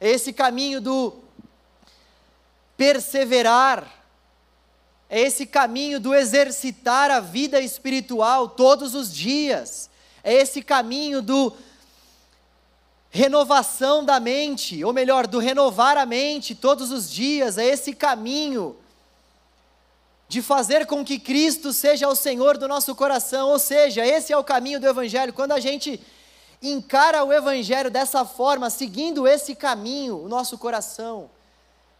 é esse caminho do perseverar, é esse caminho do exercitar a vida espiritual todos os dias, é esse caminho do renovação da mente, ou melhor, do renovar a mente todos os dias, é esse caminho de fazer com que Cristo seja o Senhor do nosso coração, ou seja, esse é o caminho do Evangelho. Quando a gente encara o Evangelho dessa forma, seguindo esse caminho, o nosso coração,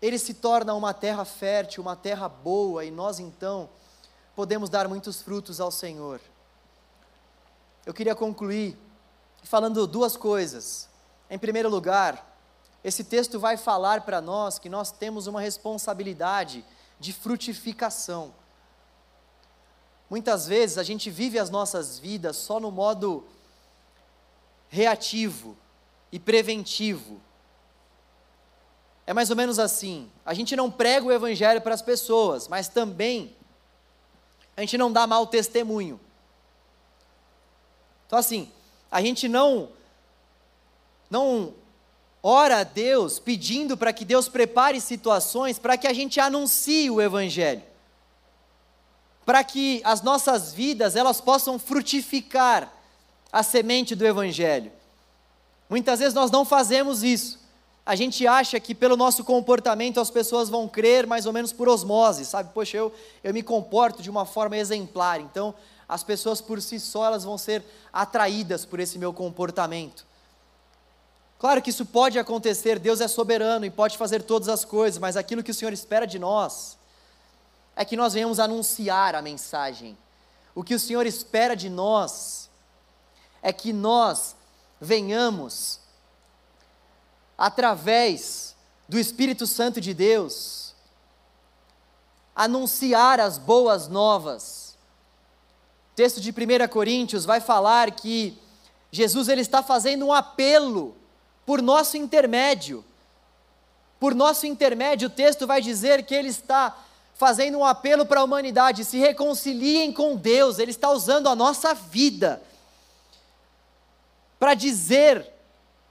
ele se torna uma terra fértil, uma terra boa, e nós então podemos dar muitos frutos ao Senhor. Eu queria concluir falando duas coisas. Em primeiro lugar, esse texto vai falar para nós que nós temos uma responsabilidade de frutificação. Muitas vezes a gente vive as nossas vidas só no modo reativo e preventivo. É mais ou menos assim: a gente não prega o evangelho para as pessoas, mas também a gente não dá mau testemunho. Então, assim, a gente não não ora a Deus pedindo para que Deus prepare situações para que a gente anuncie o evangelho. Para que as nossas vidas elas possam frutificar a semente do evangelho. Muitas vezes nós não fazemos isso. A gente acha que pelo nosso comportamento as pessoas vão crer mais ou menos por osmose, sabe? Poxa, eu, eu me comporto de uma forma exemplar, então as pessoas por si só elas vão ser atraídas por esse meu comportamento. Claro que isso pode acontecer, Deus é soberano e pode fazer todas as coisas, mas aquilo que o Senhor espera de nós é que nós venhamos anunciar a mensagem. O que o Senhor espera de nós é que nós venhamos, através do Espírito Santo de Deus, anunciar as boas novas. O texto de 1 Coríntios vai falar que Jesus ele está fazendo um apelo por nosso intermédio. Por nosso intermédio, o texto vai dizer que ele está fazendo um apelo para a humanidade: se reconciliem com Deus, ele está usando a nossa vida para dizer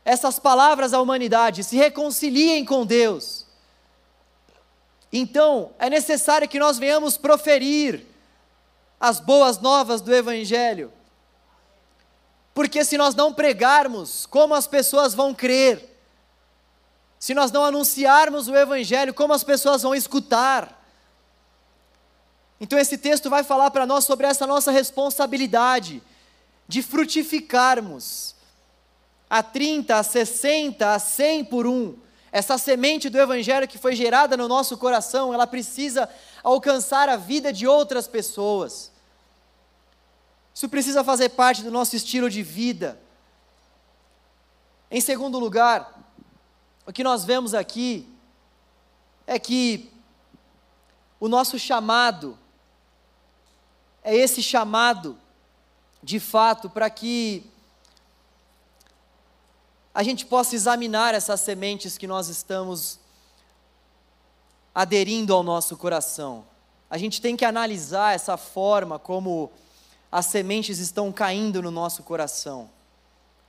essas palavras à humanidade: se reconciliem com Deus. Então, é necessário que nós venhamos proferir as boas novas do Evangelho. Porque se nós não pregarmos, como as pessoas vão crer? Se nós não anunciarmos o Evangelho, como as pessoas vão escutar? Então, esse texto vai falar para nós sobre essa nossa responsabilidade de frutificarmos a 30, a 60, a 100 por um. Essa semente do Evangelho que foi gerada no nosso coração, ela precisa alcançar a vida de outras pessoas. Isso precisa fazer parte do nosso estilo de vida. Em segundo lugar, o que nós vemos aqui é que o nosso chamado é esse chamado, de fato, para que a gente possa examinar essas sementes que nós estamos aderindo ao nosso coração. A gente tem que analisar essa forma como as sementes estão caindo no nosso coração.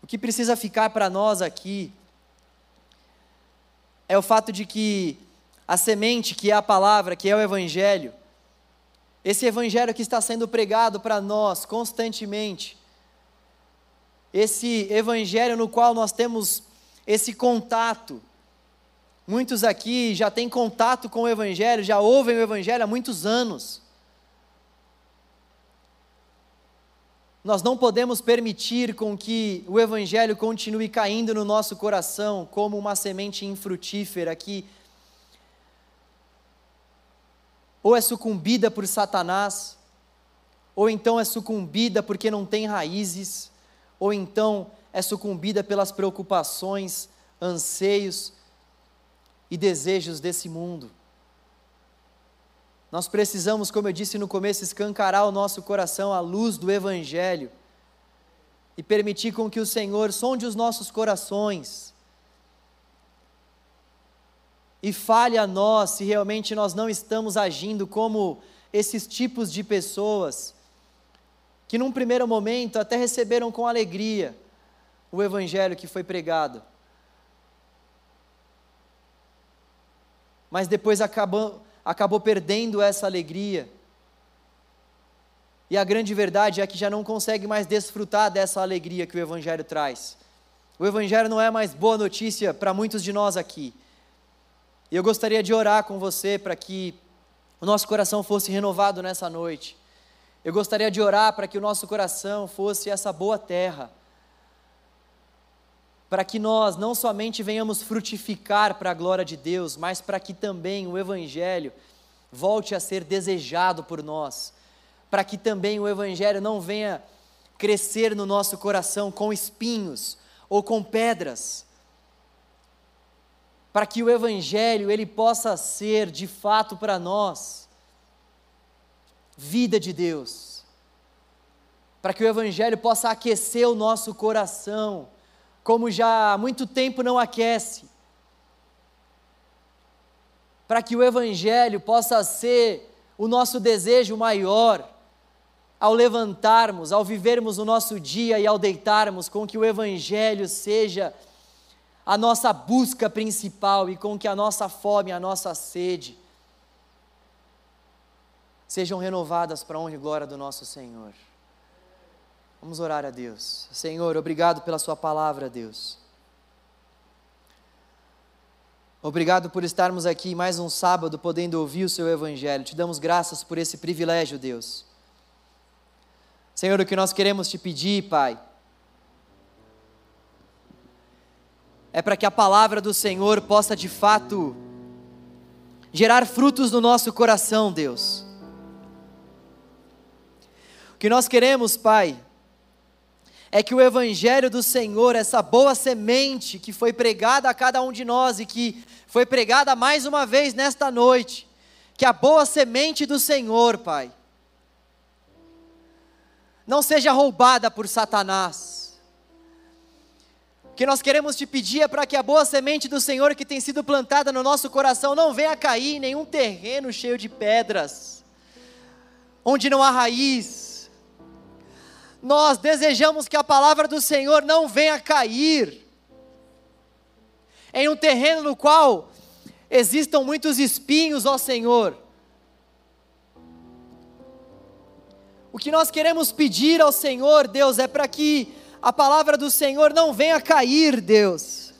O que precisa ficar para nós aqui é o fato de que a semente, que é a palavra, que é o Evangelho, esse Evangelho que está sendo pregado para nós constantemente, esse Evangelho no qual nós temos esse contato. Muitos aqui já têm contato com o Evangelho, já ouvem o Evangelho há muitos anos. Nós não podemos permitir com que o Evangelho continue caindo no nosso coração como uma semente infrutífera que ou é sucumbida por Satanás, ou então é sucumbida porque não tem raízes, ou então é sucumbida pelas preocupações, anseios e desejos desse mundo. Nós precisamos, como eu disse no começo, escancarar o nosso coração à luz do Evangelho e permitir com que o Senhor sonde os nossos corações e fale a nós se realmente nós não estamos agindo como esses tipos de pessoas que, num primeiro momento, até receberam com alegria o Evangelho que foi pregado, mas depois acabam acabou perdendo essa alegria. E a grande verdade é que já não consegue mais desfrutar dessa alegria que o Evangelho traz. O Evangelho não é mais boa notícia para muitos de nós aqui. E eu gostaria de orar com você para que o nosso coração fosse renovado nessa noite. Eu gostaria de orar para que o nosso coração fosse essa boa terra. Para que nós não somente venhamos frutificar para a glória de Deus, mas para que também o Evangelho volte a ser desejado por nós. Para que também o Evangelho não venha crescer no nosso coração com espinhos ou com pedras. Para que o Evangelho ele possa ser de fato para nós vida de Deus, para que o Evangelho possa aquecer o nosso coração, como já há muito tempo não aquece, para que o Evangelho possa ser o nosso desejo maior, ao levantarmos, ao vivermos o nosso dia e ao deitarmos, com que o Evangelho seja a nossa busca principal e com que a nossa fome, a nossa sede, sejam renovadas para a honra e glória do nosso Senhor. Vamos orar a Deus. Senhor, obrigado pela Sua palavra, Deus. Obrigado por estarmos aqui mais um sábado podendo ouvir o Seu Evangelho. Te damos graças por esse privilégio, Deus. Senhor, o que nós queremos te pedir, Pai, é para que a palavra do Senhor possa de fato gerar frutos no nosso coração, Deus que nós queremos, Pai, é que o Evangelho do Senhor, essa boa semente que foi pregada a cada um de nós e que foi pregada mais uma vez nesta noite, que a boa semente do Senhor, Pai, não seja roubada por Satanás. O que nós queremos te pedir é para que a boa semente do Senhor que tem sido plantada no nosso coração não venha cair em nenhum terreno cheio de pedras, onde não há raiz, nós desejamos que a palavra do Senhor não venha cair. Em um terreno no qual existam muitos espinhos, ó Senhor. O que nós queremos pedir ao Senhor, Deus, é para que a palavra do Senhor não venha cair, Deus,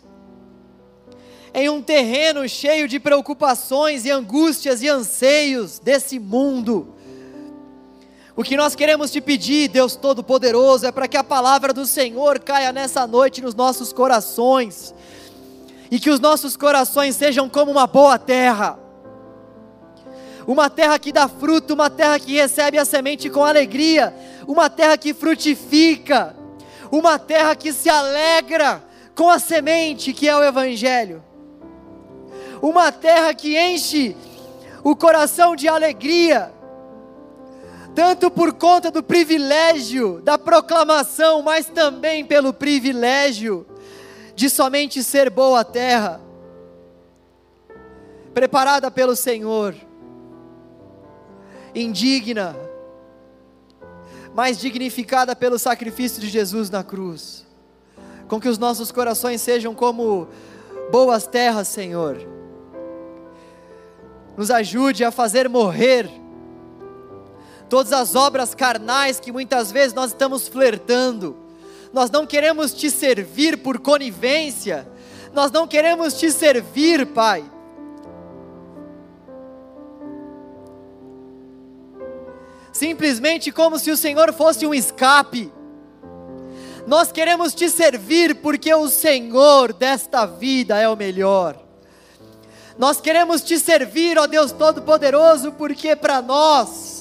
em um terreno cheio de preocupações e angústias e anseios desse mundo o que nós queremos te pedir, Deus Todo-Poderoso, é para que a palavra do Senhor caia nessa noite nos nossos corações, e que os nossos corações sejam como uma boa terra, uma terra que dá fruto, uma terra que recebe a semente com alegria, uma terra que frutifica, uma terra que se alegra com a semente que é o Evangelho, uma terra que enche o coração de alegria, tanto por conta do privilégio da proclamação, mas também pelo privilégio de somente ser boa terra, preparada pelo Senhor, indigna, mas dignificada pelo sacrifício de Jesus na cruz, com que os nossos corações sejam como boas terras, Senhor. Nos ajude a fazer morrer todas as obras carnais que muitas vezes nós estamos flertando. Nós não queremos te servir por conivência, nós não queremos te servir, Pai. Simplesmente como se o Senhor fosse um escape. Nós queremos te servir porque o Senhor desta vida é o melhor. Nós queremos te servir, ó Deus Todo-Poderoso, porque para nós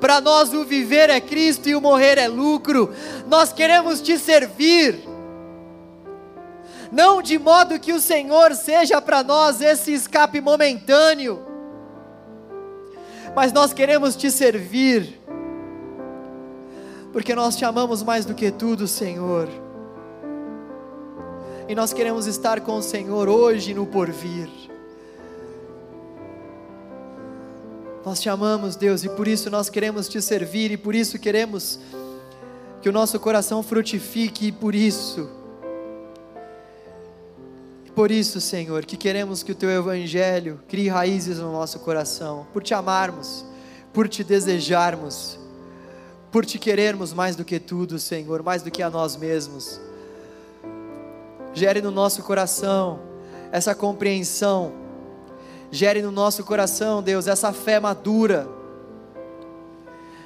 para nós o viver é Cristo e o morrer é lucro. Nós queremos te servir. Não de modo que o Senhor seja para nós esse escape momentâneo, mas nós queremos te servir, porque nós te amamos mais do que tudo, Senhor, e nós queremos estar com o Senhor hoje no porvir. Nós te amamos, Deus, e por isso nós queremos te servir, e por isso queremos que o nosso coração frutifique, e por isso, por isso, Senhor, que queremos que o Teu Evangelho crie raízes no nosso coração, por Te amarmos, por Te desejarmos, por Te querermos mais do que tudo, Senhor, mais do que a nós mesmos. Gere no nosso coração essa compreensão, gere no nosso coração, Deus, essa fé madura,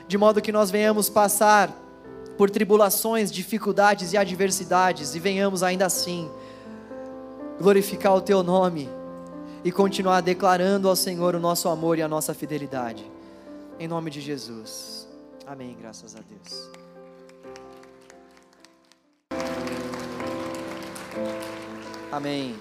de modo que nós venhamos passar por tribulações, dificuldades e adversidades e venhamos ainda assim glorificar o Teu nome e continuar declarando ao Senhor o nosso amor e a nossa fidelidade. Em nome de Jesus. Amém. Graças a Deus. Amém.